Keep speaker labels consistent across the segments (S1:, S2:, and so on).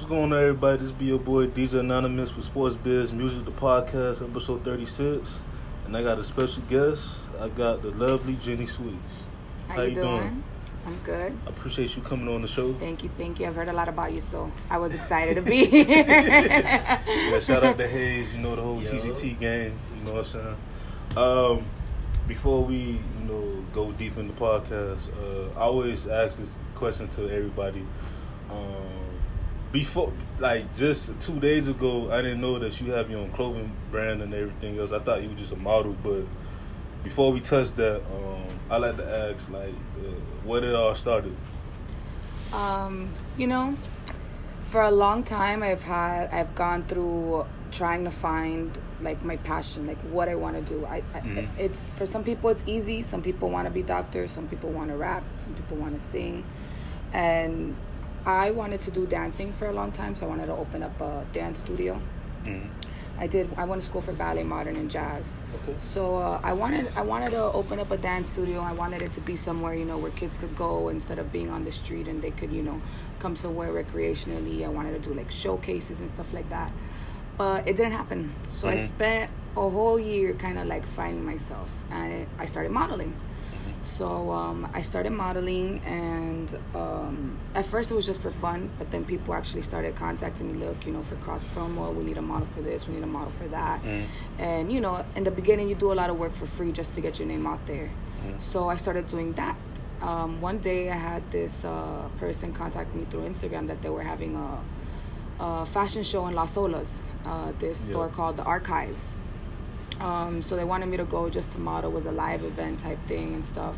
S1: What's going on, everybody? This be your boy DJ Anonymous with Sports Biz Music, the podcast, episode 36. And I got a special guest. I got the lovely Jenny Sweets.
S2: How, you doing? I'm good.
S1: I appreciate you coming on the show.
S2: Thank you, thank you. I've heard a lot about you, so I was excited to be here.
S1: Yeah, shout out to Hayes, you know, the whole
S3: Yo.
S1: TGT gang, you know what I'm saying? Um, before we, you know, go deep in the podcast, uh, I always ask this question to everybody. Um, before, like, just two days ago, I didn't know that you have your own clothing brand and everything else. I thought you were just a model, but before we touch that, um, I like to ask, like, uh, where it all started.
S2: um, you know, for a long time, I've had, I've gone through trying to find like my passion, like what I want to do. I, I
S1: Mhm.
S2: it's for some people it's easy. Some people want to be doctors. Some people want to rap. Some people want to sing, and I wanted to do dancing for a long time. So I wanted to open up a dance studio.
S1: Mm.
S2: I did. I went to school for ballet, modern, and jazz.
S1: Okay.
S2: So uh, I wanted I wanted to open up a dance studio. I wanted it to be somewhere you know where kids could go instead of being on the street and they could you know come somewhere recreationally. I wanted to do like showcases and stuff like that, but it didn't happen. So I
S1: Mhm.
S2: spent a whole year kind of like finding myself, and I started modeling. So um, I started modeling, and um, at first it was just for fun. But then people actually started contacting me. Look, you know, for cross promo, we need a model for this, we need a model for that.
S1: Mm.
S2: And you know, in the beginning, you do a lot of work for free just to get your name out there.
S1: Mm.
S2: So I started doing that. Um, one day, I had this uh, person contact me through Instagram that they were having a, a fashion show in Las Olas, uh, this
S1: Yeah.
S2: store called the Archives. Um, so they wanted me to go just to model. Was a live event type thing and stuff.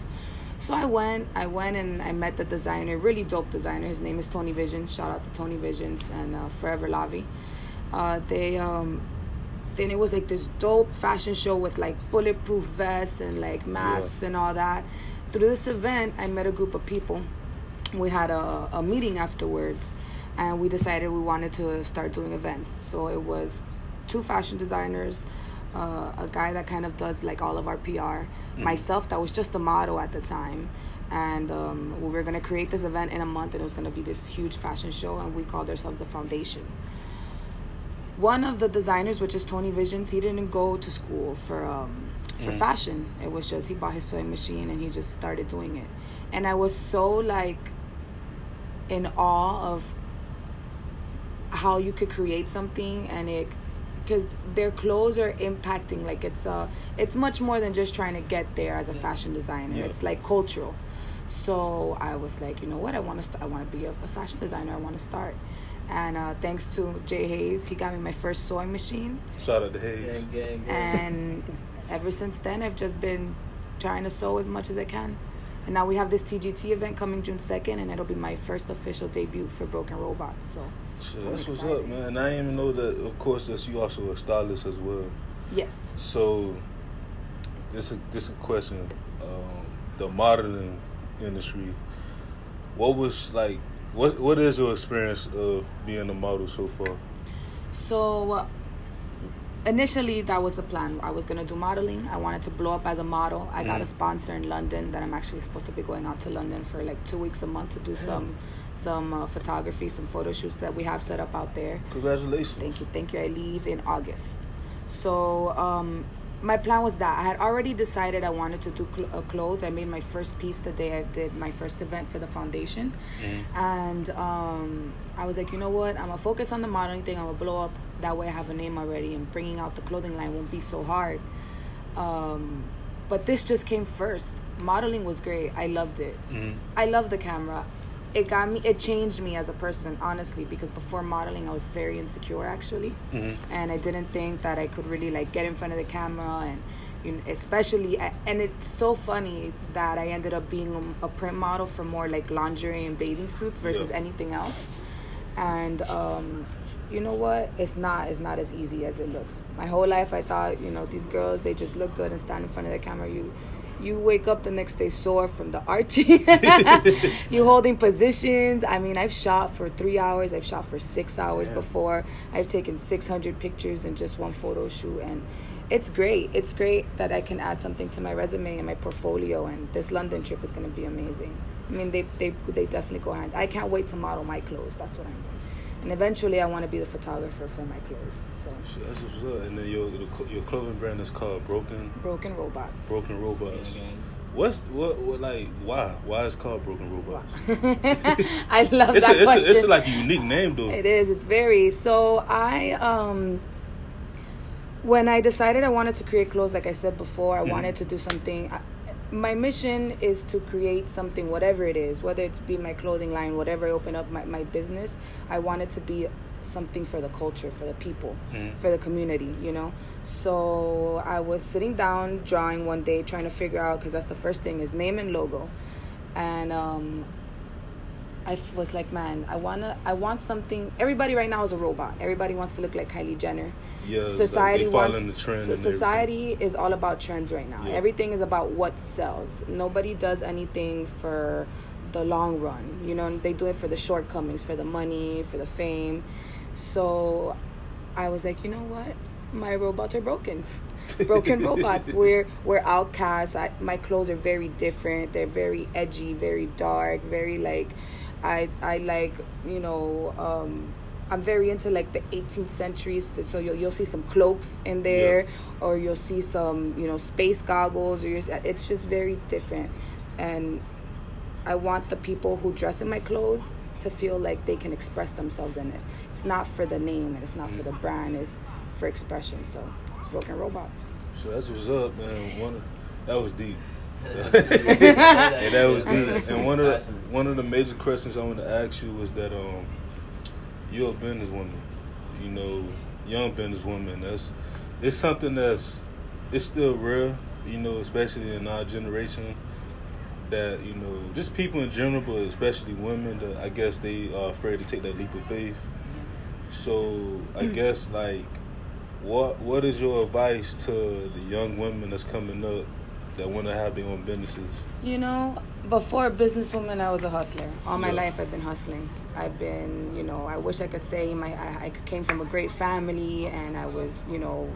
S2: So I went. I went and I met the designer, really dope designer. His name is Tony Vision. Shout out to Tony Visions and uh, Forever Lavi. Uh, they um, then it was like this dope fashion show with like bulletproof vests and like masks and all that. Through this event, I met a group of people. We had a, a meeting afterwards, and we decided we wanted to start doing events. So it was two fashion designers, uh, a guy that kind of does like all of our PR, myself that was just a model at the time, and um, we were gonna create this event in a month, and it was gonna be this huge fashion show, and we called ourselves the Foundation one of the designers, which is Tony Visions, he didn't go to school for um, for
S1: Mm.
S2: fashion. It was just he bought his sewing machine and he just started doing it. And I was so like in awe of how you could create something and it because their clothes are impacting like it's a it's much more than just trying to get there as a fashion designer.
S1: Yeah.
S2: it's like cultural. So i was like you know what? I want to st- i want to be a, a fashion designer. I want to start. And uh, thanks to jay hayes he got me my first sewing machine.
S1: Shout out to Hayes.
S3: Gang, gang, gang.
S2: and ever since then i've just been trying to sew as much as i can. And now we have this tgt event coming june 2nd and it'll be my first official debut for broken robots so
S1: Shit, that's what's up, man. And I didn't even know that. Of course, that you also a stylist as well.
S2: yes
S1: So, this a this a question. Um, the modeling industry. What was like? What what is your experience of being a model so far?
S2: So uh, initially, that was the plan. I was gonna do modeling. I wanted to blow up as a model. I got a
S1: Mm.
S2: sponsor in London that I'm actually supposed to be going out to London for like two weeks a month to do some some uh, photography, some photo shoots that we have set up out there.
S1: Congratulations.
S2: Thank you, thank you. I leave in August. So um, my plan was that I had already decided I wanted to do cl- uh, clothes. I made my first piece the day I did my first event for the foundation,
S1: Mhm.
S2: and um, I was like, you know what? I'm gonna focus on the modeling thing. I'm gonna blow up. That way, I have a name already, and bringing out the clothing line won't be so hard. Um, but this just came first. Modeling was great. I loved it.
S1: Mhm.
S2: I love the camera. It got me. It changed me as a person, honestly. Because before modeling, I was very insecure, actually,
S1: Mhm.
S2: and I didn't think that I could really like get in front of the camera, and you know, especially. And it's so funny that I ended up being a, a print model for more like lingerie and bathing suits versus
S1: Yeah.
S2: anything else. And um, you know what? It's not. It's not as easy as it looks. My whole life, I thought, you know, these girls they just look good and stand in front of the camera. You you wake up the next day sore from the arching. you holding positions. I mean, I've shot for three hours. I've shot for six hours
S1: Yeah.
S2: before. I've taken 600 pictures in just one photo shoot, and it's great. It's great that I can add something to my resume and my portfolio. And this London trip is going to be amazing. I mean, they they they definitely go hand. I can't wait to model my clothes. That's what I'm. And eventually I want to be the photographer for my clothes. So
S1: Shit, that's what's up. And then your your clothing brand is called Broken
S2: Broken Robots.
S1: Broken Robots.
S3: Gang, gang.
S1: What's what, what like why why is called Broken Robots?
S2: I love
S1: It's
S2: that
S1: a, it's
S2: question.
S1: a, it's a, like a unique name though.
S2: It is. It's very. So I um when I decided I wanted to create clothes, like I said before, I
S1: Mhm.
S2: wanted to do something. My mission is to create something, whatever it is, whether it be my clothing line, whatever I open up my, my business, I want it to be something for the culture, for the people,
S1: Mhm.
S2: for the community, you know? So I was sitting down drawing one day, trying to figure out, because that's the first thing, is name and logo. And um, I was like, man, I wanna, I want something. Everybody right now is a robot. Everybody wants to look like Kylie Jenner.
S1: Yeah,
S2: society
S1: like
S2: wants.
S1: follow the trend.
S2: so society is all about trends right now.
S1: Yeah.
S2: Everything is about what sells. Nobody does anything for the long run. You know, they do it for the shortcomings, for the money, for the fame. So I was like, you know what? My robots are broken. broken robots. We're we're outcasts. I, my clothes are very different. They're very edgy, very dark, very like I I like you know um, I'm very into like the 18th centuries. So you'll you'll see some cloaks in there, or you'll see some you know space goggles, or you're, it's just very different. And I want the people who dress in my clothes to feel like they can express themselves in it. It's not for the name and it's not for the brand. It's for expression. So, broken robots.
S1: So that's what's up, man. One that was deep.
S3: Yeah,
S1: that was.
S3: That's
S1: And one of the, one of the major questions I want to ask you was that um, you're a businesswoman, you know, young businesswoman. That's it's something that's it's still rare, you know, especially in our generation. That you know, just people in general, but especially women, that I guess they are afraid to take that leap of faith. So I guess like, what what is your advice to the young women that's coming up that want to have their own businesses?
S2: You know, before a businesswoman, I was a hustler. All my
S1: Yeah.
S2: life, I've been hustling. I've been, you know, I wish I could say my I, I came from a great family and I was, you know,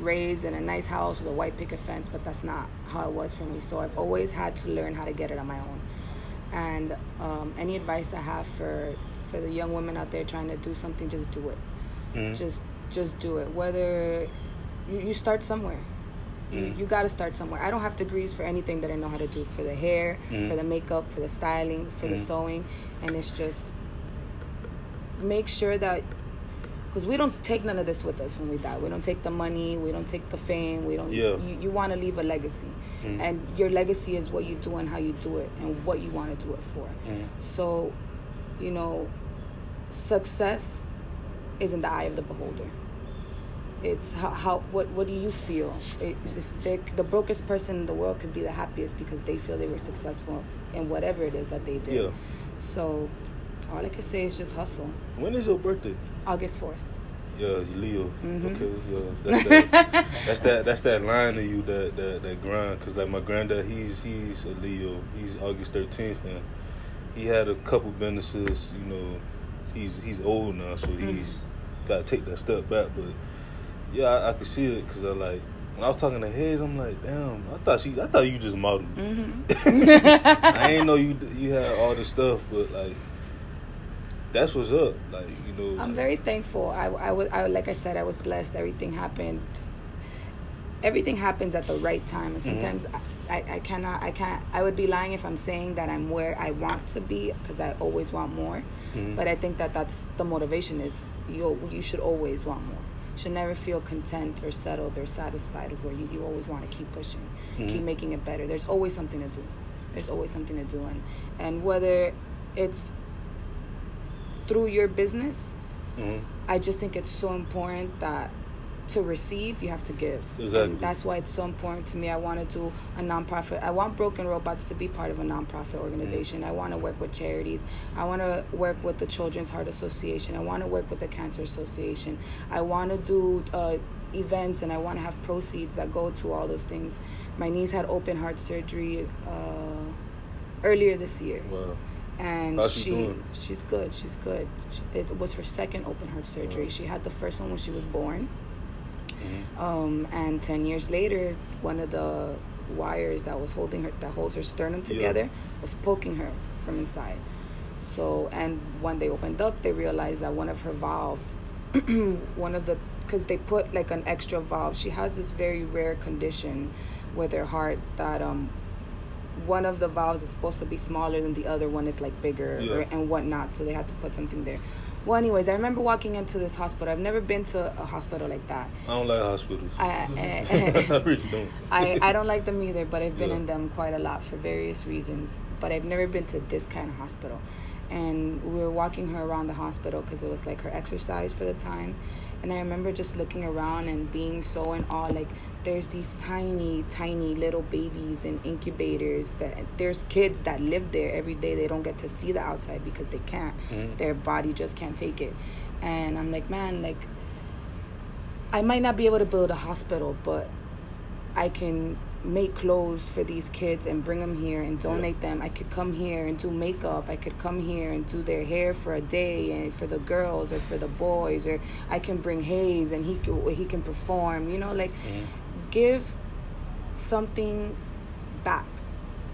S2: raised in a nice house with a white picket fence, but that's not how it was for me. So I've always had to learn how to get it on my own. And um, any advice I have for for the young women out there trying to do something, just do it.
S1: Mhm.
S2: Just just do it. Whether you, you start somewhere. You,
S1: Mhm.
S2: you got to start somewhere. I don't have degrees for anything that I know how to do for the hair,
S1: Mhm.
S2: for the makeup, for the styling, for the
S1: Mhm.
S2: sewing, and it's just make sure that because we don't take none of this with us when we die. We don't take the money. We don't take the fame. We don't.
S1: Yeah.
S2: You, you want to leave a legacy, and your legacy is what you do and how you do it and what you want to do it for. So, you know, success is in the eye of the beholder. It's how, how what what do you feel? It, the the brokest person in the world could be the happiest because they feel they were successful in whatever it is that they did.
S1: Yeah.
S2: So, all I can say is just hustle.
S1: When is your birthday?
S2: August fourth.
S1: Yeah, Leo.
S2: Mhm.
S1: Okay, yeah. That's that, that's that. That's that line of you that that, that grind. Cause like my granddad, he's he's a Leo. He's August thirteenth, and he had a couple businesses. You know, he's he's old now, so he's got to take that step back. But yeah, I, I could see it because I like when I was talking to Hayes, I'm like, damn, I thought she, I thought you just modeled.
S2: Mm-hmm.
S1: I ain't know you you had all this stuff, but like that's what's up. Like you know,
S2: I'm very thankful. I, I was, I, like I said, I was blessed. Everything happened. Everything happens at the right time, and
S1: Mhm.
S2: sometimes I, I, I cannot, I can't. I would be lying if I'm saying that I'm where I want to be because I always want more.
S1: Mhm.
S2: But I think that that's the motivation is you. You should always want more. Should never feel content or settled or satisfied with where you, you always want to keep pushing,
S1: Mhm.
S2: keep making it better. There's always something to do. There's always something to do, and and whether it's through your business
S1: Mhm.
S2: I just think it's so important that to receive, you have to give.
S1: Exactly.
S2: And that's why it's so important to me. I want to do a nonprofit. I want Broken Robots to be part of a nonprofit organization. I want to work with charities. I want to work with the Children's Heart Association. I want to work with the Cancer Association. I want to do uh, events and I want to have proceeds that go to all those things. My niece had open heart surgery uh, earlier this year
S1: Wow.
S2: and
S1: How's she
S2: she she's good she's good she, it was her second open heart surgery
S1: Wow.
S2: she had the first one when she was born
S1: Mhm.
S2: um, and 10 years later one of the wires that was holding her that holds her sternum
S1: Yeah.
S2: together was poking her from inside So and when they opened up, they realized that one of her valves, one of the because they put like an extra valve. She has this very rare condition with her heart that um one of the valves is supposed to be smaller than the other one is like bigger
S1: Yeah.
S2: or, and whatnot. So they had to put something there. Well, anyways, I remember walking into this hospital. I've never been to a hospital like that.
S1: I don't like hospitals.
S2: I,
S1: I really don't.
S2: I, I don't like them either, but I've been
S1: Yeah.
S2: in them quite a lot for various reasons. But I've never been to this kind of hospital. And we were walking her around the hospital because it was like her exercise for the time. And I remember just looking around and being so in awe. Like, there's these tiny, tiny little babies in incubators. That there's kids that live there every day. They don't get to see the outside because they can't.
S1: Mhm.
S2: Their body just can't take it. And I'm like, man, like, I might not be able to build a hospital, but I can make clothes for these kids and bring them here and donate them. I could come here and do makeup. I could come here and do their hair for a day and for the girls or for the boys or I can bring Hayes and he can, he can perform, you know, like
S1: Mhm.
S2: Give something back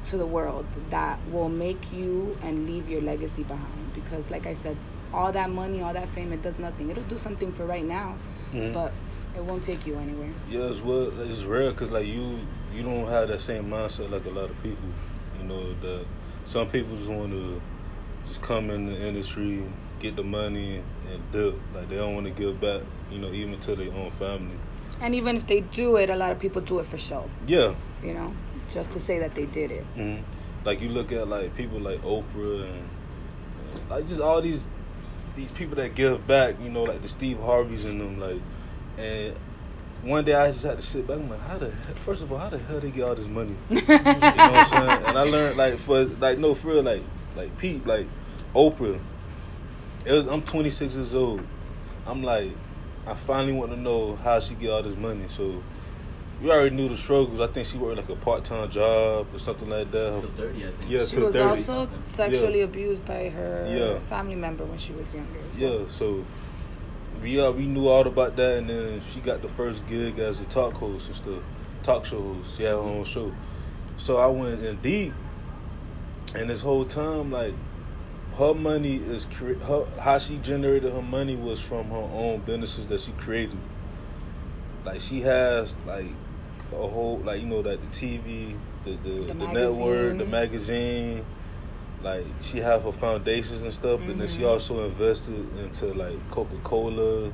S2: to the world that will make you and leave your legacy behind because like I said all that money, all that fame, it does nothing. It'll do something for right now,
S1: Mhm.
S2: but it won't take you anywhere.
S1: Yeah, it's well, it's rare because like you, you don't have that same mindset like a lot of people. You know that some people just want to just come in the industry, get the money, and dip. Like they don't want to give back. You know, even to their own family.
S2: And even if they do it, a lot of people do it for show,
S1: Yeah.
S2: you know, just to say that they did it.
S1: hmm Like you look at like people like Oprah and, like just all these these people that give back. You know, like the Steve Harveys and them. Like, and one day I just had to sit back. I'm like, how the he- first of all, how the hell they get all this money? You know what I'm saying? And I learned like for like no for real like like Pete like Oprah. It was I'm 26 years old. I'm like I finally want to know how she get all this money. So we already knew the struggles. I think she worked like a part time job or something like that.
S3: Until 30, I think.
S1: Yeah,
S2: she was
S1: 30.
S2: also sexually abused by her
S1: Yeah.
S2: family member when she was younger. so-
S1: Yeah, so we uh, we knew all about that, and then she got the first gig as a talk host and stuff, talk show host. She had her own show. So I went in deep, and this whole time, like her money is cre- her how she generated her money was from her own businesses that she created. Like she has like a whole like you know like the TV, the the,
S2: The
S1: the, network, the
S2: magazine.
S1: Like she have her foundations and stuff, and then she
S2: Mhm.
S1: also invested into like Coca Cola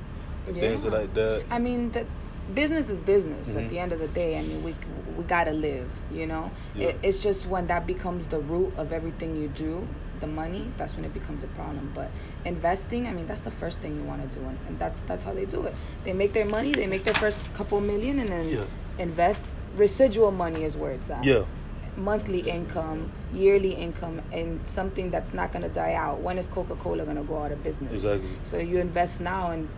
S1: and things like that.
S2: I mean, the business is business.
S1: Mhm.
S2: At the end of the day, I mean, we we gotta live. You know,
S1: Yeah.
S2: it, it's just when that becomes the root of everything you do, the money. That's when it becomes a problem. But investing, I mean, that's the first thing you want to do, and, and that's that's how they do it. They make their money. They make their first couple million, and then
S1: Yeah.
S2: invest. Residual money is where it's at.
S1: Yeah,
S2: monthly income, yearly income, and something that's not going to die out. When is Coca Cola going to go out of business?
S1: Exactly.
S2: So you invest now, and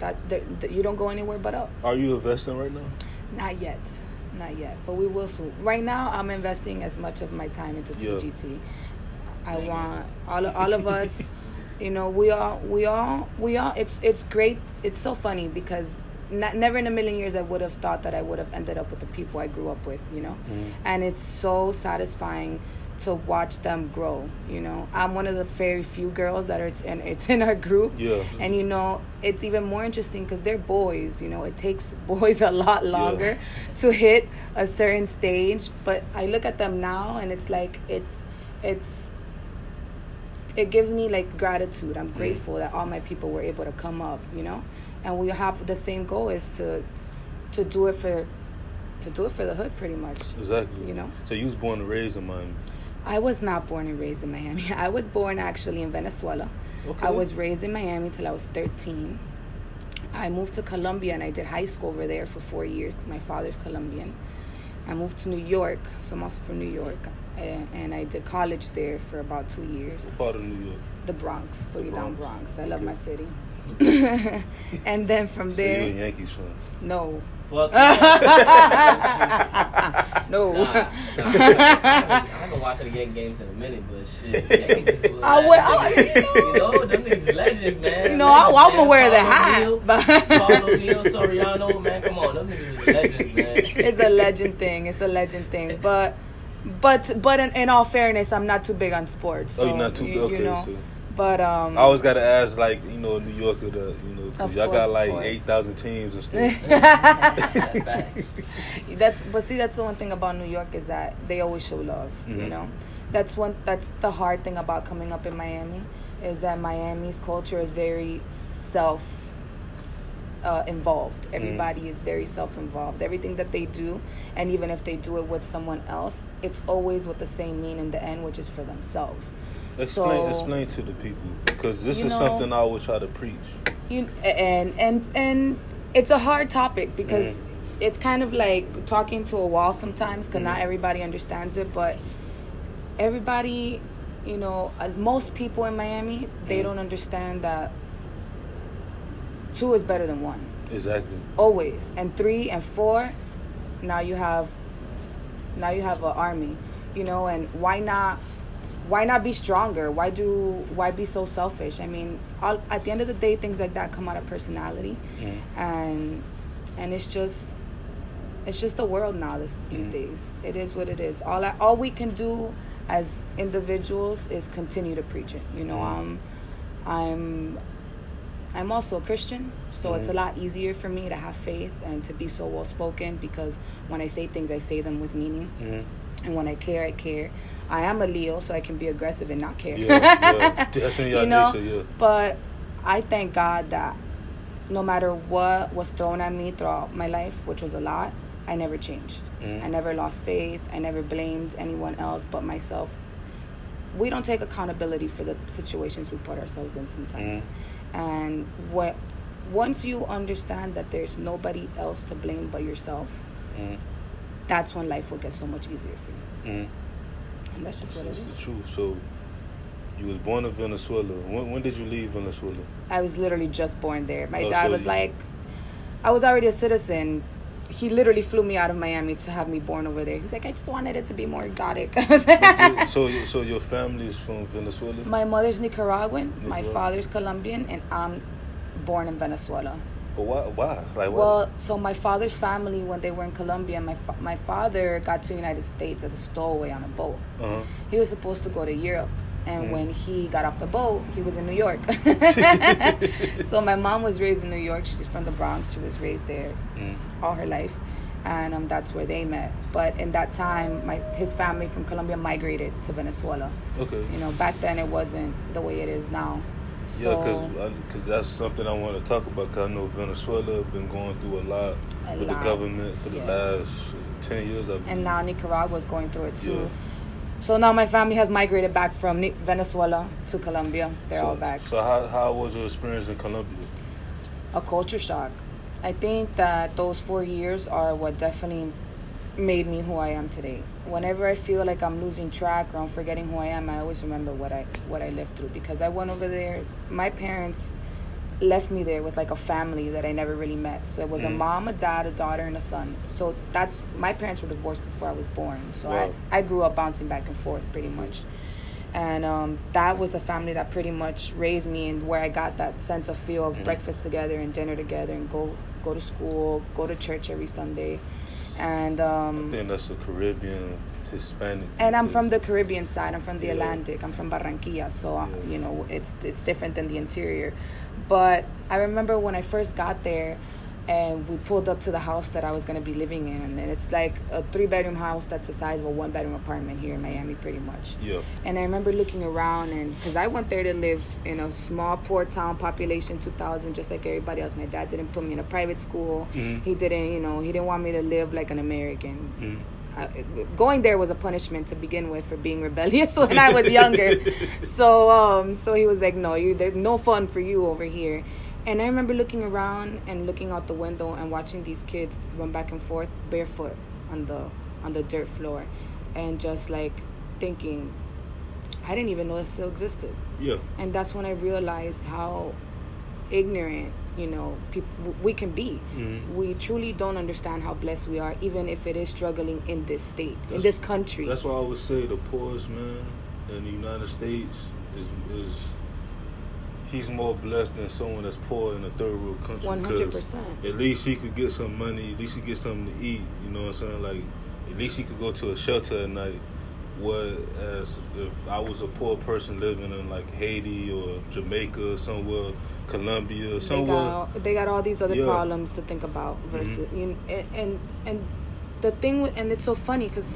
S2: that, that, that you don't go anywhere but up.
S1: are you investing right now?
S2: Not yet, not yet, but we will soon. Right now, I'm investing as much of my time into
S1: Yeah.
S2: I want all of, all of us. You know, we all we all we all. It's it's great. It's so funny because. Not, never in a million years I would have thought that I would have ended up with the people I grew up with, you know?
S1: Mhm.
S2: and it's so satisfying to watch them grow you know i'm one of the very few girls that are in it's in our group
S1: Yeah.
S2: and you know it's even more interesting because they're boys you know it takes boys a lot longer to hit a certain stage but i look at them now and it's like it's it's it gives me like gratitude i'm mm. grateful that all my people were able to come up you know and we have the same goal is to to do it for to do it for the hood pretty much
S1: Exactly.
S2: You know?
S1: So you was born and raised in Miami.
S2: I was not born and raised in Miami. I was born actually in Venezuela.
S1: Okay.
S2: I was raised in Miami till I was 13. I moved to Colombia and I did high school over there for four years. My father's Colombian. I moved to New York, so I'm also from New York, and, and I did college there for about two years.
S1: What part of New York?
S2: The Bronx, Boogie Down
S1: Bronx.
S2: Bronx. I love
S1: Okay.
S2: my city. and then from
S1: So you a
S2: there,
S1: Yankees fan?
S2: no,
S3: Fuck.
S2: no.
S3: Nah, nah. I haven't watched any Yankee games in a minute, but shit. Yankees is
S2: I would- I-
S3: you know, them niggas is legends, man.
S2: You know, I, I'm
S3: man.
S2: aware of the
S3: Paul
S2: hat,
S3: O'Neill,
S2: but-
S3: Paul O'Neill, Soriano, man, come on, them niggas is legends, man.
S2: it's a legend thing. It's a legend thing. But but but in, in all fairness, I'm not too big on sports.
S1: Oh, you're not too-
S2: you,
S1: okay,
S2: You know,
S1: so-
S2: But um,
S1: I always got to ask, like you know, New Yorker, the you know, 'cause y'all
S2: course,
S1: got like eight thousand teams and stuff.
S2: That's but see that's the one thing about New York is that they always show love. You
S1: Mhm.
S2: know, that's one that's the hard thing about coming up in Miami is that Miami's culture is very self uh, involved. Everybody is very self involved. Everything that they do, and even if they do it with someone else, it's always with the same mean in the end, which is for themselves.
S1: explain,
S2: So-
S1: explain to the people because this is
S2: know-
S1: something I will try to preach.
S2: you and and and it's a hard topic because
S1: Mhm.
S2: it's kind of like talking to a wall sometimes because not
S1: Mhm.
S2: everybody understands it but everybody you know uh, most people in miami they
S1: Mhm.
S2: don't understand that two is better than one
S1: Exactly.
S2: always and three and four now you have now you have an army you know and why not why not be stronger why do why be so selfish i mean all, at the end of the day things like that come out of personality
S1: Mhm.
S2: and and it's just it's just the world now this, these
S1: Mhm.
S2: days it is what it is all I, all we can do as individuals is continue to preach it you know
S1: Mhm.
S2: um i'm i'm also a christian so it's a lot easier for me to have faith and to be so well spoken because when i say things i say them with meaning
S1: Mhm.
S2: and when i care i care i am a leo so i can be aggressive and not care
S1: Yeah, yeah. That's in your
S2: you know
S1: nature, yeah.
S2: but i thank god that no matter what was thrown at me throughout my life which was a lot i never changed
S1: Mhm.
S2: i never lost faith i never blamed anyone else but myself we don't take accountability for the situations we put ourselves in sometimes
S1: Mhm.
S2: And what once you understand that there's nobody else to blame but yourself
S1: Mhm.
S2: that's when life will get so much easier for you
S1: Mhm.
S2: and that's just what it
S1: That's
S2: is
S1: the truth. So, you was born in Venezuela. When, when did you leave Venezuela?
S2: I was literally just born there. My
S1: Oh,
S2: dad
S1: so
S2: was
S1: you-
S2: like, I was already a citizen. He literally flew me out of Miami to have me born over there. He's like, I just wanted it to be more exotic.
S1: You- so, you- so your family is from Venezuela.
S2: my mother's Nicaraguan, my
S1: Nicaragua.
S2: father's Colombian, and I'm born in Venezuela.
S1: But why? Why? Like, why?
S2: Well, so my father's family, when they were in Colombia, my fa- my father got to the United States as a stowaway on a boat.
S1: uh-huh.
S2: He was supposed to go to Europe. And
S1: Mm.
S2: when he got off the boat, he was in New York. so my mom was raised in New York. She's from the Bronx. She was raised there
S1: Mm.
S2: all her life, and um, that's where they met. But in that time, my his family from Colombia migrated to Venezuela.
S1: Okay.
S2: You know, back then it wasn't the way it is now.
S1: Yeah,
S2: So
S1: because because that's something I want to talk about. Cause I know Venezuela been going through a lot
S2: A
S1: with
S2: lot,
S1: the government for the
S2: yeah.
S1: last ten years. I
S2: and now Nicaragua's going through it too.
S1: Yeah.
S2: So now my family has migrated back from Venezuela to Colombia. They're
S1: so,
S2: all back.
S1: So how how was your experience in Colombia?
S2: a culture shock. I think that those four years are what definitely made me who I am today. Whenever I feel like I'm losing track or I'm forgetting who I am, I always remember what I what I lived through because I went over there. My parents left me there with like a family that I never really met. So it was a
S1: Mm.
S2: mom, a dad, a daughter, and a son. So that's my parents were divorced before I was born. So
S1: Wow.
S2: I I grew up bouncing back and forth pretty much. And um, that was the family that pretty much raised me, and where I got that sense of feel of
S1: Mhm.
S2: breakfast together and dinner together, and go go to school, go to church every Sunday, and um,
S1: I think that's a Caribbean Hispanic.
S2: and I'm from the Caribbean side. I'm from the
S1: Yeah.
S2: Atlantic. I'm from Barranquilla, so
S1: Yeah.
S2: you know it's it's different than the interior. But I remember when I first got there, and we pulled up to the house that I was gonna be living in, and it's like a three bedroom house that's the size of a one bedroom apartment here in Miami, pretty much.
S1: Yeah.
S2: And I remember looking around, and because I went there to live in a small poor town, population 2,000, just like everybody else. My dad didn't put me in a private school.
S1: Mhm.
S2: He didn't, you know, he didn't want me to live like an American.
S1: Mm.
S2: I, going there was a punishment to begin with for being rebellious when I was younger. so, um, so he was like, "No, you, there's no fun for you over here." And I remember looking around and looking out the window and watching these kids run back and forth barefoot on the on the dirt floor, and just like thinking, I didn't even know it still existed.
S1: Yeah.
S2: And that's when I realized how ignorant, you know, people we can be.
S1: Mhm.
S2: We truly don't understand how blessed we are, even if it is struggling in this state, in this country.
S1: That's why I would say the poorest man in the United States is is he's more blessed than someone that's poor in a third world country
S2: 100%.
S1: At least he could get some money. At least he get something to eat. You know what I'm saying? Like at least he could go to a shelter at night. what as if I was a poor person living in like Haiti or Jamaica or somewhere, Colombia,
S2: They
S1: somewhere.
S2: got, they got all these other
S1: Yeah.
S2: problems to think about versus
S1: Mhm.
S2: you and, and and the thing with, and it's so funny because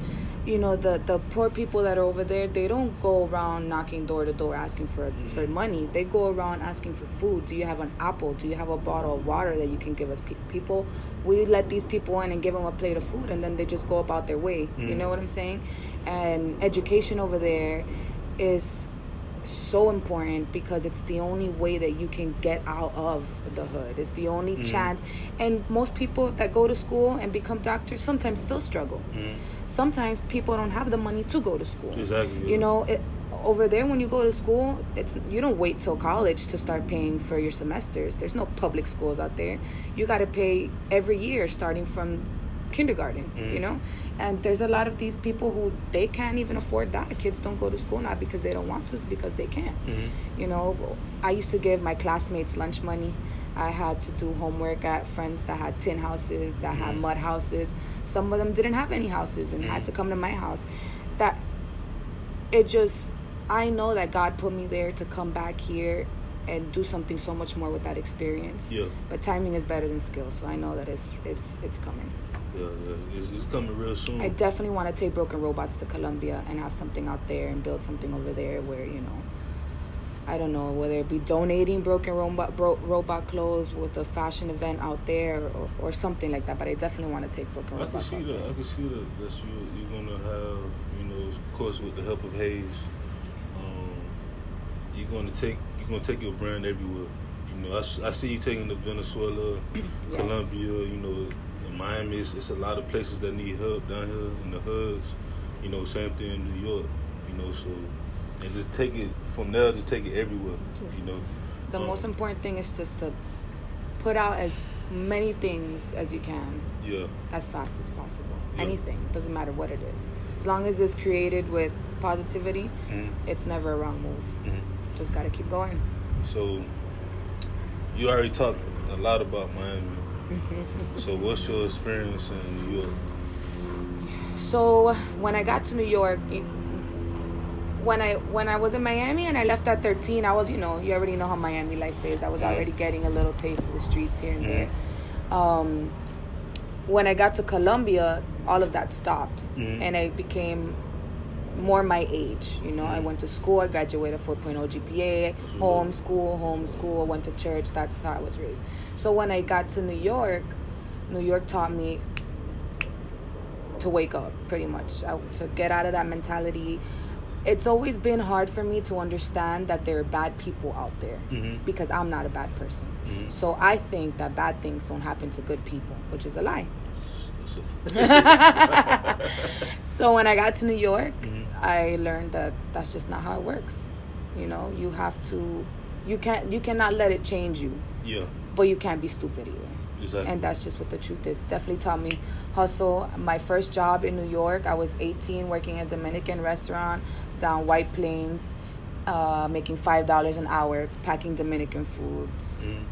S2: you know the the poor people that are over there they don't go around knocking door to door asking for for
S1: Mhm.
S2: money they go around asking for food do you have an apple do you have a bottle of water that you can give us Pe- people we let these people in and give them a plate of food and then they just go about their way you
S1: Mhm.
S2: know what i'm saying and education over there is so important because it's the only way that you can get out of the hood. It's the only
S1: Mhm.
S2: chance. And most people that go to school and become doctors sometimes still struggle.
S1: Mhm.
S2: Sometimes people don't have the money to go to school.
S1: Exactly.
S2: You know, it, over there when you go to school, it's you don't wait till college to start paying for your semesters. There's no public schools out there. You got to pay every year starting from kindergarten,
S1: Mhm.
S2: you know? And there's a lot of these people who they can't even afford that. Kids don't go to school not because they don't want to, it's because they can't.
S1: Mhm.
S2: You know, I used to give my classmates lunch money. I had to do homework at friends that had tin houses, that had
S1: Mhm.
S2: mud houses. Some of them didn't have any houses and had
S1: Mhm.
S2: to come to my house. That it just, I know that God put me there to come back here and do something so much more with that experience.
S1: Yeah.
S2: But timing is better than skill, so I know that it's it's it's coming.
S1: Yeah, yeah. It's, it's coming real soon.
S2: I definitely want to take Broken Robots to Colombia and have something out there and build something over there where you know, I don't know whether it be donating Broken Robot bro, robot clothes with a fashion event out there or, or something like that. But I definitely want to take Broken robots.
S1: I can see that. I can see that. That you you're gonna have, you know, of course, with the help of Hayes, um, you're gonna take you're gonna take your brand everywhere. You know, I, I see you taking to Venezuela,
S2: Yes.
S1: Colombia. You know, Miami, it's, it's a lot of places that need help down here in the hoods. You know, same thing in New York. You know, so and just take it from there. Just take it everywhere.
S2: Just-
S1: you know,
S2: The
S1: Um,
S2: most important thing is just to put out as many things as you can
S1: Yeah.
S2: as fast as possible.
S1: Yeah.
S2: Anything doesn't matter what it is, as long as it's created with positivity,
S1: Mhm.
S2: it's never a wrong move.
S1: Mhm.
S2: Just gotta keep going.
S1: So you already talked a lot about Miami. So what's your experience in New York?
S2: So when I got to New York, it- when I when I was in Miami and I left at 13, I was you know you already know how Miami life is. I was already getting a little taste of the streets here and there. Um, when I got to Colombia, all of that stopped,
S1: Mhm.
S2: and I became more my age. You know, I went to school. I graduated 4.0 GPA. Home school, home school. Went to church. That's how I was raised. So when I got to New York, New York taught me to wake up pretty much I, to get out of that mentality it's always been hard for me to understand that there are bad people out there
S1: Mhm.
S2: because i'm not a bad person
S1: Mhm.
S2: so i think that bad things don't happen to good people which is a lie so when i got to new york. I learned that that's just not how it works you know you have to you can't you cannot let it change you
S1: yeah,
S2: but you can't be stupid either
S1: exactly.
S2: and that's just what the truth is. Definitely taught me hustle. My first job in New York, I was 18, working at a Dominican restaurant down White Plains, uh, making five dollars an hour packing Dominican food.
S1: Mhm.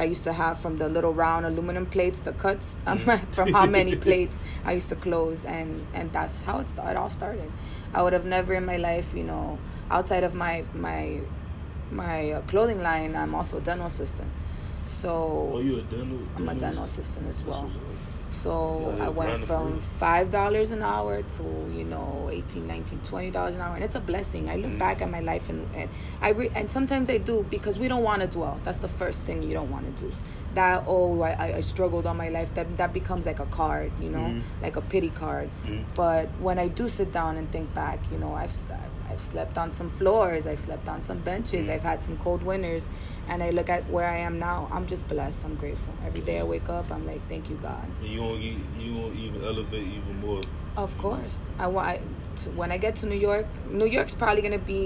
S2: I used to have from the little round aluminum plates, the cuts um,
S1: Mm.
S2: from how many plates I used to close, and and that's how it, it all started. I would have never in my life, you know, outside of my my my uh, clothing line, I'm also a dental assistant. So
S1: Oh, you a dental?
S2: I'm a dental assistant as well. So
S1: Yeah,
S2: I went from five dollars an hour to you know 18 19 20 dollars an hour and it's a blessing i look
S1: Mhm.
S2: back at my life and, and i re- and sometimes i do because we don't want to dwell that's the first thing you don't want to do that oh I, I- struggled all my life that that becomes like a card you know
S1: Mhm.
S2: like a pity card
S1: Mhm.
S2: but when i do sit down and think back you know i've i've slept on some floors i've slept on some benches
S1: Mhm.
S2: i've had some cold winters and i look at where i am now i'm just blessed i'm grateful every day i wake up i'm like thank you god
S1: And you won't you, you won't even elevate even more.
S2: of course, I want when I get to New York. New York's probably gonna be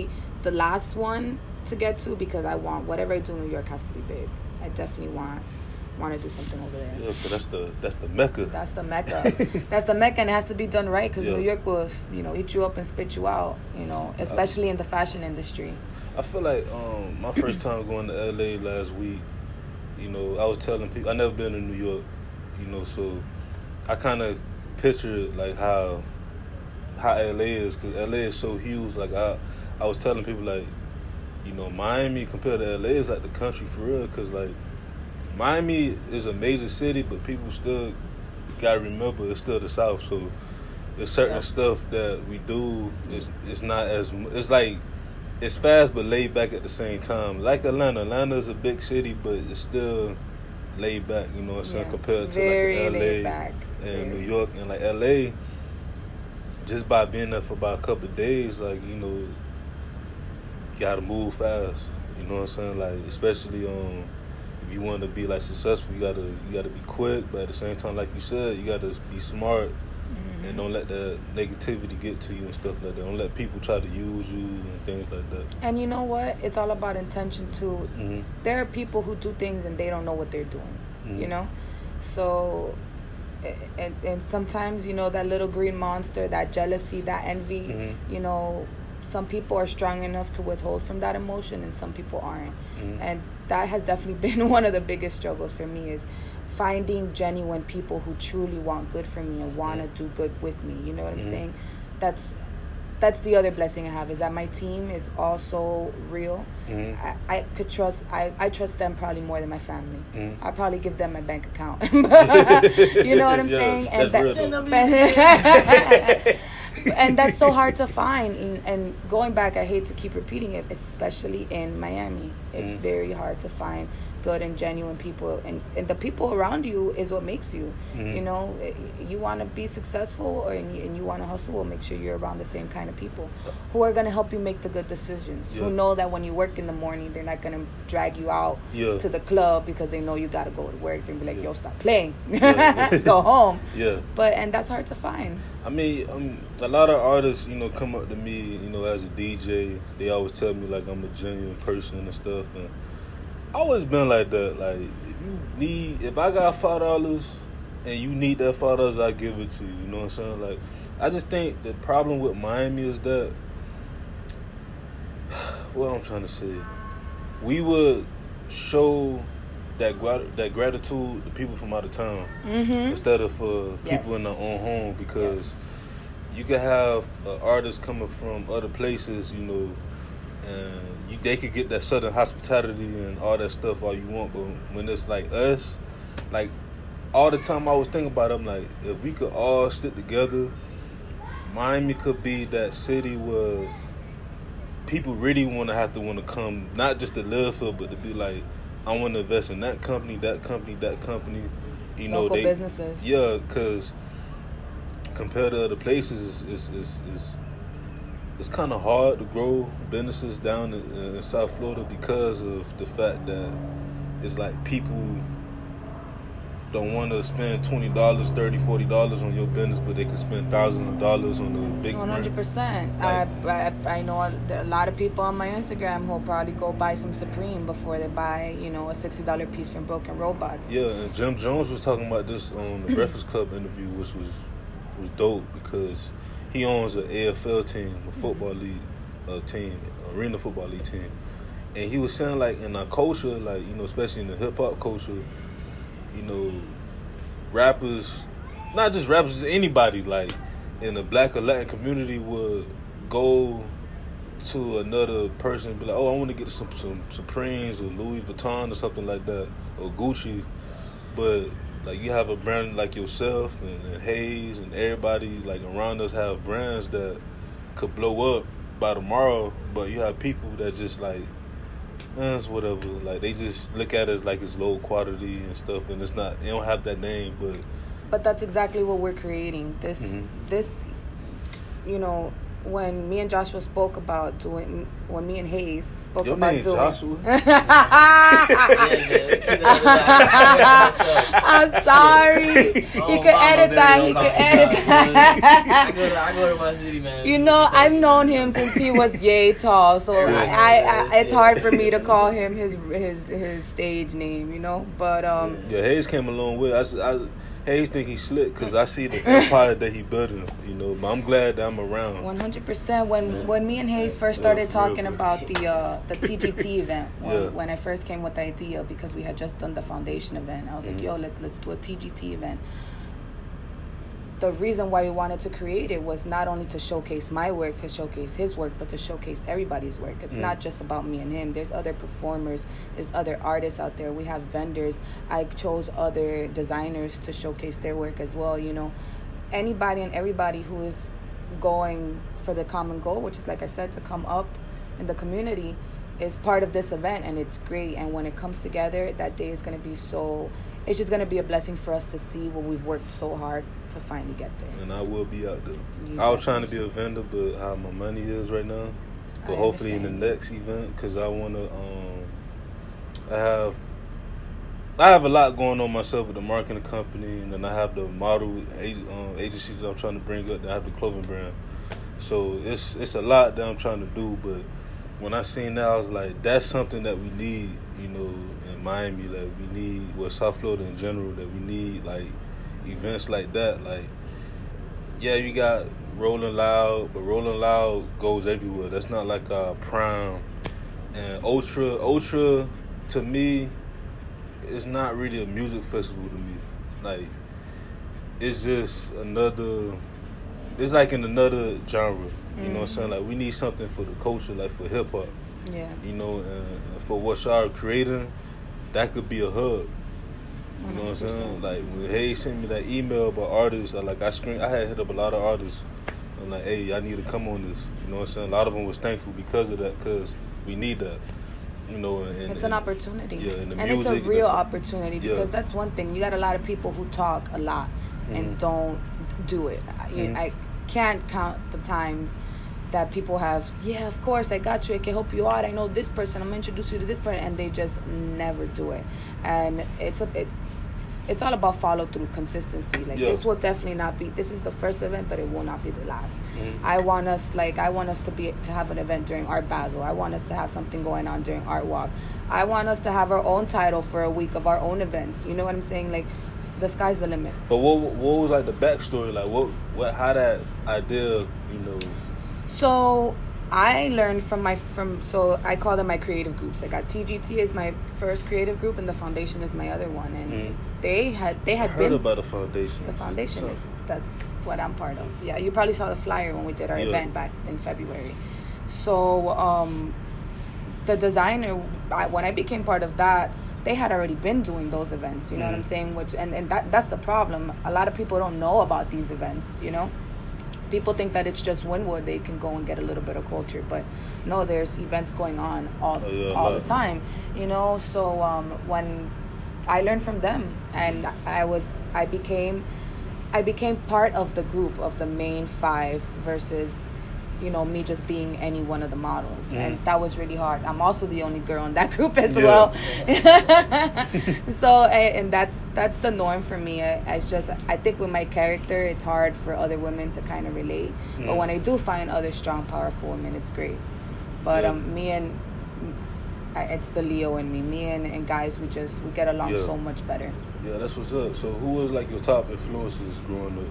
S2: the last one to get to because I want whatever I do in New York has to be big. I definitely want want to do something over there.
S1: Yeah, 'cause that's the that's the mecca.
S2: That's the mecca. That's the mecca, and it has to be done right because
S1: Yeah.
S2: New York will, you know, eat you up and spit you out. You know, especially in the fashion industry.
S1: I feel like um, my first time going to LA last week, you know, I was telling people I never been to New York, you know, so I kind of pictured like how how LA is because LA is so huge. Like I, I was telling people like, you know, Miami compared to LA is like the country for real. Because like, Miami is a major city, but people still gotta remember it's still the South. So there's certain
S2: Yeah.
S1: stuff that we do. It's it's not as it's like it's fast but laid back at the same time. Like Atlanta, Atlanta is a big city, but it's still laid back. You know what I'm saying
S2: Yeah.
S1: compared to
S2: Very
S1: like LA and New York and like LA. Just by being there for about a couple of days, like you know, gotta move fast. You know what I'm saying? Like especially um, if you want to be like successful, you gotta you gotta be quick, but at the same time, like you said, you gotta be smart
S2: Mm-hmm.
S1: and don't let the negativity get to you and stuff like that. Don't let people try to use you and things like that.
S2: And you know what? It's all about intention too.
S1: hmm
S2: There are people who do things and they don't know what they're doing. You
S1: Mhm.
S2: know, so and and sometimes you know that little green monster, that jealousy, that envy.
S1: Mhm.
S2: You know, some people are strong enough to withhold from that emotion, and some people aren't.
S1: Mhm.
S2: And that has definitely been one of the biggest struggles for me is finding genuine people who truly want good for me and want to
S1: Mhm.
S2: do good with me. You know what I'm
S1: Mhm.
S2: saying? That's that's the other blessing I have is that my team is also real.
S1: Mhm.
S2: I, I could trust I, I trust them probably more than my family.
S1: Mhm.
S2: I'll probably give them my bank account. you know what I'm
S1: Yeah,
S2: saying?
S1: that's
S2: that,
S1: real, though.
S2: but- and that's so hard to find. And, and going back, I hate to keep repeating it, especially in Miami. It's
S1: Mhm.
S2: very hard to find good and genuine people, and, and the people around you is what makes you.
S1: Mhm.
S2: You know, eh, you want to be successful, or and you, and you want to hustle. Well, make sure you're around the same kind of people who are going to help you make the good decisions.
S1: Yeah.
S2: Who know that when you work in the morning, they're not going to drag you out
S1: Yeah.
S2: to the club because they know you got to go to work. They're be like,
S1: Yeah.
S2: "Yo, stop playing, go home."
S1: Yeah.
S2: But and that's hard to find.
S1: I mean, um, a lot of artists, you know, come up to me, you know, as a DJ. They always tell me like I'm a genuine person and stuff, and always been like that. Like, if you need, if I got five dollars and you need that five dollars, I give it to you. You know what I'm saying? Like, I just think the problem with Miami is that, what I'm trying to say, we would show that grat- that gratitude to people from out of town
S2: Mm-hmm.
S1: instead of for
S2: Yes.
S1: people in their own home because you can have uh, artists coming from other places, you know, and you, they could get that southern hospitality and all that stuff all you want, but when it's like us, like all the time I was thinking about, it, I'm like, if we could all stick together, Miami could be that city where people really want to have to want to come, not just to live for, but to be like, I want to invest in that company, that company, that company. You know,
S2: Local
S1: they
S2: businesses.
S1: yeah, because compared to other places, it's it's it's, it's kind of hard to grow businesses down in, in South Florida because of the fact that it's like people don't want to spend twenty dollars, thirty, forty dollars on your business, but they can spend thousands of dollars on a big
S2: One hundred percent. I I know a, there are a lot of people on my Instagram who'll probably go buy some Supreme before they buy you know a sixty dollar piece from Broken Robots.
S1: Yeah, and Jim Jones was talking about this on the Breakfast Club interview, which was was dope because he owns an AFL team, a football league uh, team, arena football league team, and he was saying like in our culture, like you know, especially in the hip hop culture, you know, rappers, not just rappers, anybody like in the black or Latin community would go to another person and be like, oh, I want to get some some Supremes or Louis Vuitton or something like that or Gucci, but like you have a brand like yourself and, and Hayes and everybody like around us have brands that could blow up by tomorrow, but you have people that just like. Eh, it's whatever. Like they just look at us like it's low quality and stuff, and it's not. They don't have that name, but
S2: But that's exactly what we're creating. This
S1: Mhm.
S2: this you know when me and Joshua spoke about doing when me and Hayes spoke
S1: Your
S2: about
S1: name's
S2: doing
S1: Joshua?
S2: I'm sorry. He
S3: Oh,
S2: could edit that. He
S3: call
S2: could edit that.
S3: go, to, I go to my city, man.
S2: You know, I've known him since he was yay tall, so I, I, I, it's hard for me to call him his his his stage name, you know. But um,
S1: Yeah, Hayes came along with. way. I, s- I- Hayes think he's slick because I see the empire that he building. You know, but I'm glad that I'm around.
S2: One hundred percent. When
S1: Yeah.
S2: when me and Hayes first started
S1: real,
S2: talking
S1: bro.
S2: about the uh, the TGT event, when,
S1: Yeah.
S2: when I first came with the idea because we had just done the foundation event, I was
S1: Mhm.
S2: like, "Yo, let let's do a TGT event." The reason why we wanted to create it was not only to showcase my work, to showcase his work, but to showcase everybody's work. It's
S1: Mm.
S2: not just about me and him. There's other performers, there's other artists out there. We have vendors. I chose other designers to showcase their work as well. You know, anybody and everybody who is going for the common goal, which is like I said, to come up in the community, is part of this event, and it's great. And when it comes together, that day is gonna be so. It's just gonna be a blessing for us to see what we've worked so hard to finally get there.
S1: And I will be out there.
S2: You
S1: I was trying to be a vendor, but how my money is right now. But
S2: I
S1: hopefully in the next event, because I want to. Um, I have. I have a lot going on myself with the marketing company, and then I have the model um, agency that I'm trying to bring up. I have the clothing brand. So it's it's a lot that I'm trying to do. But when I seen that, I was like, that's something that we need, you know, Miami. Like we need, well, South Florida in general, that we need like events like that. Like, yeah, you got Rolling Loud, but Rolling Loud goes everywhere. That's not like uh, Prime and Ultra. Ultra, to me, it's not really a music festival to me. Like, it's just another. It's like in another genre. You know what I'm
S2: Mhm.
S1: saying? Like we need something for the culture, like for hip hop.
S2: Yeah.
S1: You know, and for what y'all are creating, that could be a hub. You know what I'm saying? Like when Hayes sent me that email about artists, I like I screen I had hit up a lot of artists. I'm like, hey, I need to come on this. You know what I'm saying? A lot of them was thankful because of that, because we need that. You know, and, and
S2: it's an opportunity.
S1: Yeah, and, the
S2: and it's a real opportunity
S1: Yeah.
S2: because that's one thing. You got a lot of people who talk a lot and
S1: Mhm.
S2: don't do it. I,
S1: Mhm.
S2: I can't count the times that people have, yeah, of course, I got you. I can help you out. I know this person. I'm gonna introduce you to this person, and they just never do it. And it's a it, it's all about follow through, consistency. Like
S1: Yeah.
S2: this will definitely not be. This is the first event, but it will not be the last.
S1: Mhm.
S2: I want us like I want us to be to have an event during Art Basel. I want us to have something going on during Art Walk. I want us to have our own title for a week of our own events. You know what I'm saying? Like the sky's the limit.
S1: But what what was like the backstory? Like what what how that idea? You know.
S2: So I learned from my from so I call them my creative groups. I got TGT is my first creative group and the foundation is my other one. And
S1: Mhm.
S2: they had they
S1: I
S2: had
S1: heard
S2: been
S1: about the foundation.
S2: the foundation
S1: So-
S2: is that's what I'm part of. Yeah, you probably saw the flyer when we did our
S1: Yeah.
S2: event back in February. So um, the designer, I, when I became part of that, they had already been doing those events. You know what I'm
S1: Mhm.
S2: saying? Which and and that that's the problem. A lot of people don't know about these events. You know. People think that it's just Wynwood. They can go and get a little bit of culture, but no, there's events going on all
S1: Oh,
S2: all the time. You know, so um, when I learned from them, and I was I became I became part of the group of the main five versus you know me just being any one of the models
S1: Mhm.
S2: and that was really hard i'm also the only girl in that group as
S1: Yeah.
S2: well so and that's that's the norm for me it's just i think with my character it's hard for other women to kind of relate but
S1: Mhm.
S2: when i do find other strong powerful women it's great but
S1: Yeah.
S2: um me and it's the leo in me me and, and guys we just we get along
S1: Yeah.
S2: so much better
S1: Yeah, that's what's up. So who was like your top influences growing up?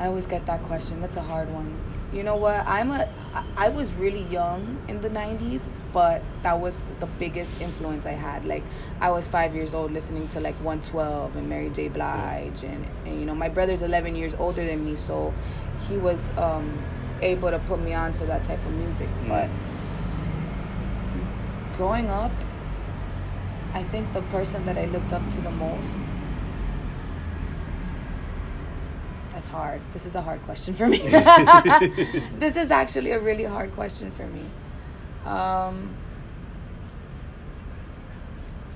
S2: I always get that question. That's a hard one. You know what? I'm a. I- was really young in the '90s, but that was the biggest influence I had. Like, I was five years old listening to like 112 and Mary J. Blige, and, and you know, my brother's 11 years older than me, so he was um, able to put me on to that type of music. But growing up, I think the person that I looked up to the most That's hard. This is a hard question for me. this is actually a really hard question for me. Um,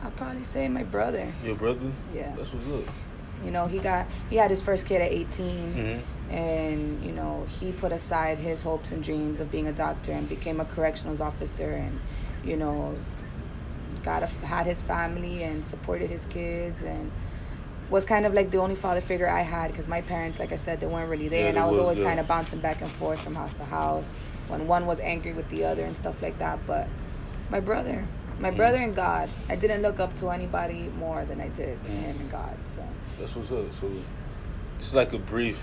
S2: I'll probably say my brother.
S1: Your brother?
S2: Yeah.
S1: That's what's up.
S2: You know, he got he had his first kid at 18,
S1: Mm-hmm.
S2: and you know he put aside his hopes and dreams of being a doctor and became a corrections officer, and you know got a, had his family and supported his kids and was kind of like the only father figure I had because my parents, like I said, they weren't really there,
S1: Yeah,
S2: and I was
S1: was,
S2: always
S1: yeah.
S2: kind of bouncing back and forth from house to house when one was angry with the other and stuff like that. But my brother, my
S1: Mm.
S2: brother and God, I didn't look up to anybody more than I did to
S1: Mm.
S2: him and God. So
S1: That's what's up. So it's like a brief,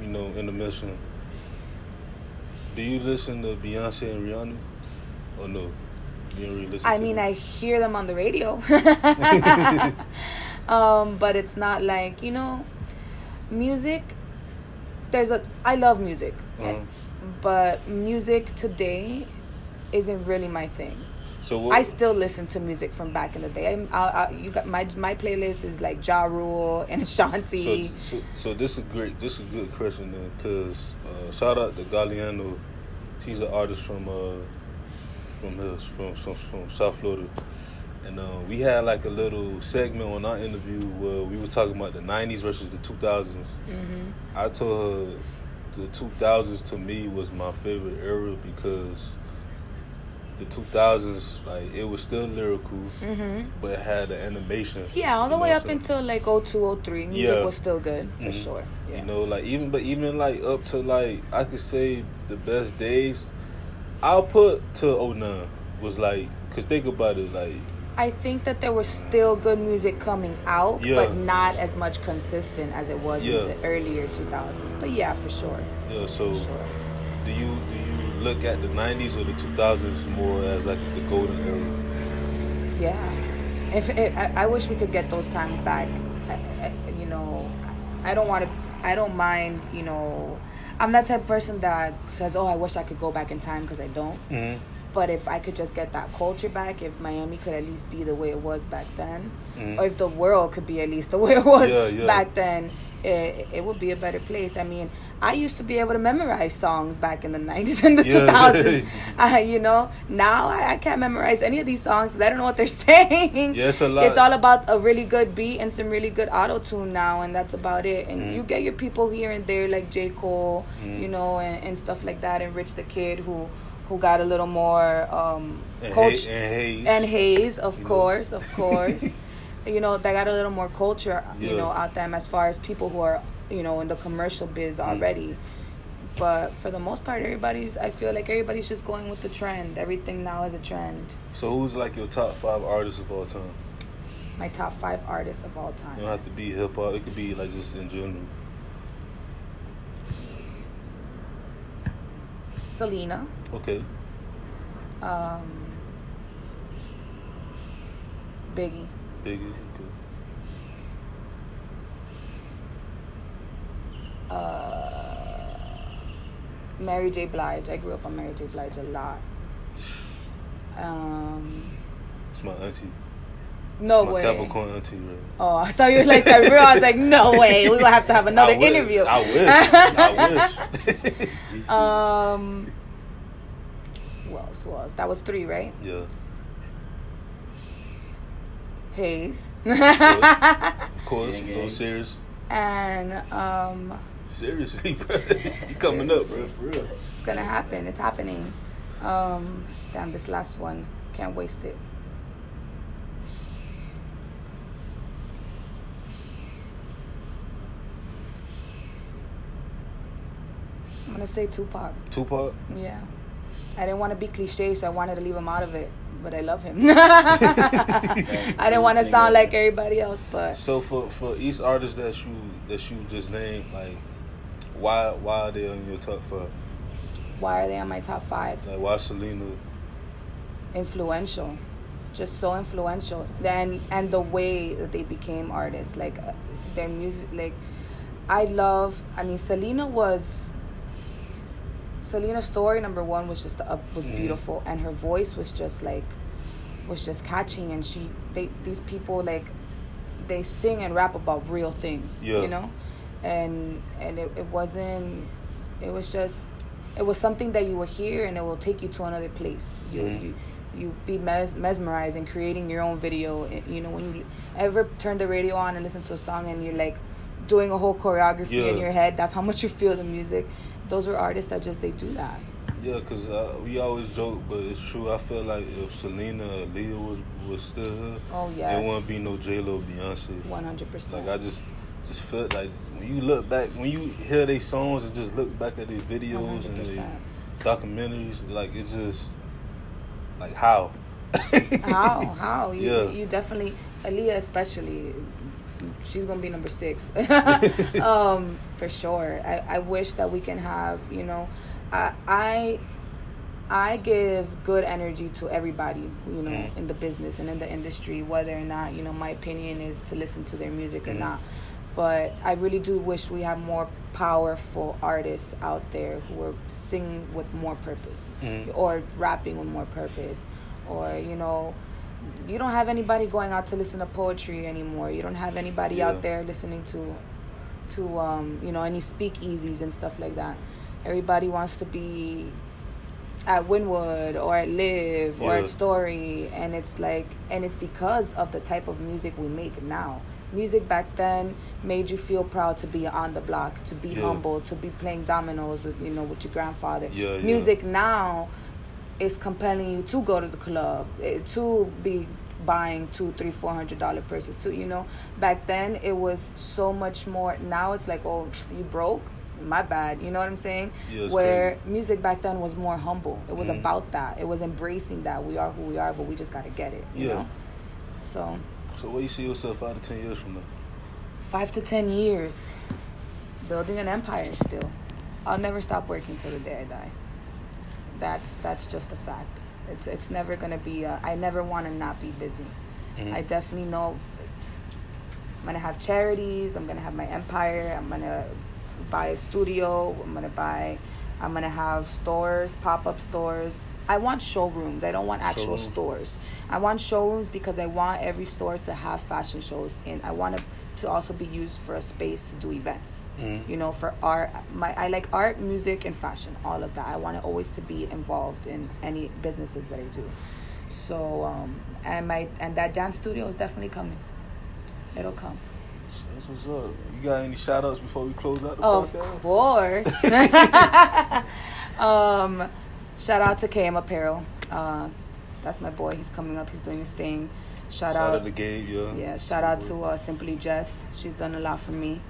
S1: you know, intermission. Do you listen to Beyonce and Rihanna? Or no? Really listen
S2: I mean,
S1: them?
S2: I hear them on the radio, um, but it's not like you know. music. There's a. I love music,
S1: Mhm.
S2: but music today isn't really my thing.
S1: So what,
S2: I still listen to music from back in the day. I'm, I, I, you got my my playlist is like Ja Rule and Ashanti.
S1: So, so, so this is great. This is a good question then, cause uh, shout out to Galliano. She's an artist from uh, from his, from, from from South Florida, and uh, we had like a little segment on our interview where we were talking about the '90s versus the 2000s.
S2: hmm
S1: I told her the 2000s to me was my favorite era because the 2000s like it was still lyrical,
S2: hmm
S1: but it had the animation.
S2: Yeah, all the way
S1: know,
S2: up
S1: so-
S2: until like 02, 03, music
S1: Yeah.
S2: was still good for
S1: Mhm.
S2: sure. Yeah.
S1: You know, like even but even like up to like I could say the best days. I'll put to 09 was like cause think about it like
S2: I think that there was still good music coming out,
S1: Yeah.
S2: but not as much consistent as it was
S1: Yeah.
S2: in the earlier 2000s. But yeah, for sure.
S1: yeah. So
S2: sure.
S1: do you do you look at the 90s or the 2000s more as like the golden era?
S2: Yeah. If it, I, I wish we could get those times back. I, I, you know, I don't want to. I don't mind. You know, I'm that type of person that says, "Oh, I wish I could go back in time," because I don't.
S1: Mm-hmm.
S2: But if I could just get that culture back, if Miami could at least be the way it was back then,
S1: Mhm.
S2: or if the world could be at least the way it was
S1: Yeah, yeah.
S2: back then, it, it would be a better place. I mean, I used to be able to memorize songs back in the 90s and the
S1: Yeah.
S2: 2000s. Uh, you know, now I, I can't memorize any of these songs because I don't know what they're saying.
S1: Yeah, it's a lot.
S2: It's all about a really good beat and some really good auto tune now, and that's about it. And
S1: Mhm.
S2: you get your people here and there, like J. Cole,
S1: Mhm.
S2: you know, and, and stuff like that, and Rich the Kid, who who got a little more um,
S1: And, Hay- and
S2: and Hayes, of
S1: You know.
S2: course, of course. you know, they got a little more culture, you know, out them as far as people who are, you know, in the commercial biz
S1: Mm.
S2: already. But for the most part, everybody's. I feel like everybody's just going with the trend. Everything now is a trend.
S1: So who's like your top five artists of all time?
S2: My top five artists of all time.
S1: You don't have to be hip hop. It could be like just in general.
S2: Selena.
S1: Okay.
S2: Um, Biggie.
S1: Biggie. Okay.
S2: Uh, Mary J. Blige. I grew up on Mary J. Blige a lot. Um,
S1: It's my auntie.
S2: No
S1: my
S2: way.
S1: Capricorn auntie, right?
S2: Oh, I thought you were like that real. I was like, no way. We will have to have another
S1: I wish.
S2: interview.
S1: I wish. I wish.
S2: um, who else? Who else? That was three, right?
S1: yeah.
S2: Hayes.
S1: Of course.
S3: Yeah,
S1: No serious.
S2: and um,
S1: Seriously, bro. you coming up, bro. For real.
S2: it's gonna happen. It's happening. Um, damn, this last one. Can't waste it. I'm gonna say Tupac.
S1: Tupac.
S2: Yeah. I didn't want to be cliche, so I wanted to leave him out of it. But I love him. I didn't want to sound like everybody else, but
S1: So for for each artist that you that you just named, like, why why are they on your top five?
S2: why are they on my top five?
S1: Like, why Selena?
S2: Influential. Just so influential. Then and the way that they became artists, like uh, their music, like I love. I mean, Selena was. Selena's story number one was just uh, was
S1: Mhm.
S2: beautiful, and her voice was just like, was just catching, and she they these people like, they sing and rap about real things,
S1: Yeah.
S2: you know, and and it, it wasn't, it was just, it was something that you will hear and it will take you to another place. You
S1: Mhm.
S2: you you be mes- mesmerized and creating your own video. And, You know when you ever turn the radio on and listen to a song and you're like doing a whole choreography in your head. That's how much you feel the music. Those are artists that just they do that.
S1: Yeah, cause uh, we always joke, but it's true. I feel like if Selena, or Aaliyah was was still here,
S2: Oh
S1: it
S2: yes,
S1: wouldn't be no J Lo, Beyonce.
S2: one hundred percent.
S1: Like I just just felt like when you look back, when you hear their songs and just look back at their videos
S2: hundred
S1: and their documentaries, like it just like how.
S2: How how you
S1: Yeah.
S2: you definitely Aaliyah especially. She's gonna be number six, um, for sure. I, I wish that we can have you know, I I I give good energy to everybody, you know,
S1: Mm.
S2: in the business and in the industry, whether or not, you know, my opinion is to listen to their music or
S1: Mm.
S2: not. But I really do wish we have more powerful artists out there who are singing with more purpose
S1: Mhm.
S2: or rapping with more purpose or you know you don't have anybody going out to listen to poetry anymore you don't have anybody
S1: Yeah.
S2: out there listening to to um, you know any speakeasies and stuff like that everybody wants to be at Wynwood or at LIV or
S1: Yeah.
S2: at Story and it's like and it's because of the type of music we make now. Music back then made you feel proud to be on the block, to be
S1: Yeah.
S2: humble, to be playing dominoes with you know with your grandfather.
S1: Yeah, yeah.
S2: Music now is compelling you to go to the club, eh, to be buying two, three, four hundred dollar purses. too. you know, back then it was so much more. Now it's like, oh, you broke, my bad. You know what I'm saying?
S1: Yeah,
S2: Where music back then was more humble. It was
S1: Mhm.
S2: about that. It was embracing that we are who we are, but we just gotta get it. You
S1: Yeah.
S2: know. So
S1: So where you see yourself five to ten years from now?
S2: five to ten years, building an empire. Still, I'll never stop working till the day I die. That's that's just a fact. It's it's never gonna be. A, I never want to not be busy.
S1: Mhm.
S2: I definitely know. I'm gonna have charities. I'm gonna have my empire. I'm gonna buy a studio. I'm gonna buy. I'm gonna have stores, pop up stores. I want showrooms. I don't want actual
S1: Showrooms.
S2: stores. I want showrooms because I want every store to have fashion shows, and I want it to also be used for a space to do events.
S1: Mhm.
S2: You know, for art. My I like art, music, and fashion. All of that. I want it always to be involved in any businesses that I do. So, um, and my and that dance studio is definitely coming. It'll come.
S1: That's what's up. You got any shout outs before we close out the
S2: Of
S1: podcast?
S2: course. um, shout out to KM Apparel. Uh, that's my boy. He's coming up. He's doing his thing. Shout,
S1: Shout
S2: out.
S1: out to Gabe, yeah.
S2: yeah, shout out to uh, Simply Jess. She's done a lot for me.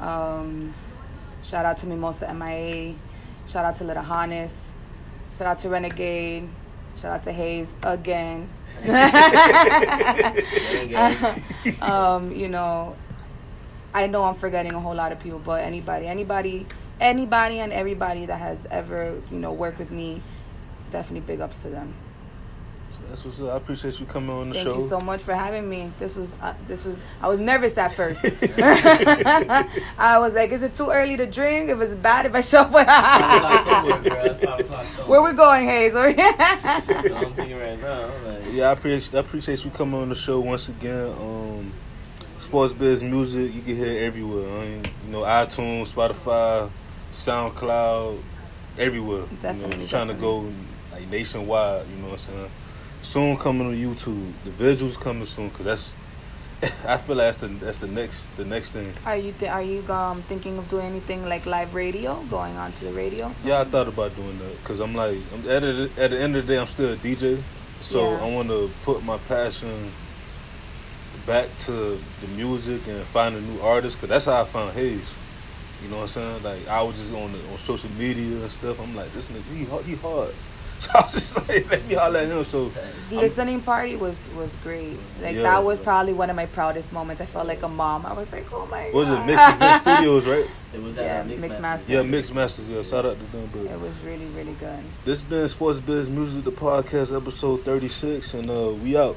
S2: Um, shout out to Mimosa MIA. Shout out to Little Hannes. Shout out to Renegade. Shout out to Hayes again. um, you know, I know I'm forgetting a whole lot of people, but anybody, anybody, anybody, and everybody that has ever, you know, worked with me, definitely big ups to them.
S1: That's what's up. I appreciate you coming on the
S2: Thank
S1: show.
S2: Thank you so much for having me. This was, uh, this was. I was nervous at first. I was like, "Is it too early to drink? If it's bad, if I show up,
S3: Five somewhere, bro. Five o'clock somewhere.
S2: where we going, Hayes? Where-
S3: So I'm thinking right like,
S1: Yeah, I appreciate I appreciate you coming on the show once again. Um, Sports Biz Music, you can hear it everywhere. I mean, you know, iTunes, Spotify, SoundCloud, everywhere. you
S2: Definitely,
S1: know, trying to go like nationwide. You know what I'm saying? Soon coming on YouTube. The visuals coming soon because that's. I feel like that's the that's the next the next thing.
S2: Are you th- are you um thinking of doing anything like live radio, going on to the radio? soon?
S1: Yeah, I thought about doing that because I'm like, I'm, at, the, at the end of the day, I'm still a DJ, so
S2: Yeah.
S1: I want to put my passion back to the music and finding new artists because that's how I found Hayes. You know what I'm saying? Like I was just on the, on social media and stuff. I'm like, this nigga, he he hard. So I was just like, let me holler at him. So I'm-
S2: listening party was was great. Like
S1: Yeah.
S2: that was probably one of my proudest moments. I felt like a mom. I was like, oh my
S1: what was it
S2: god.
S1: Mix Event Studios, right?
S3: it was
S2: Yeah,
S3: that uh,
S2: Mixed
S3: mixed
S2: Master.
S1: Yeah, Mixed Masters. Yeah, shout out to them. But
S2: It was really really good.
S1: this been Sports Biz Music, the podcast, episode 36, and uh, we out.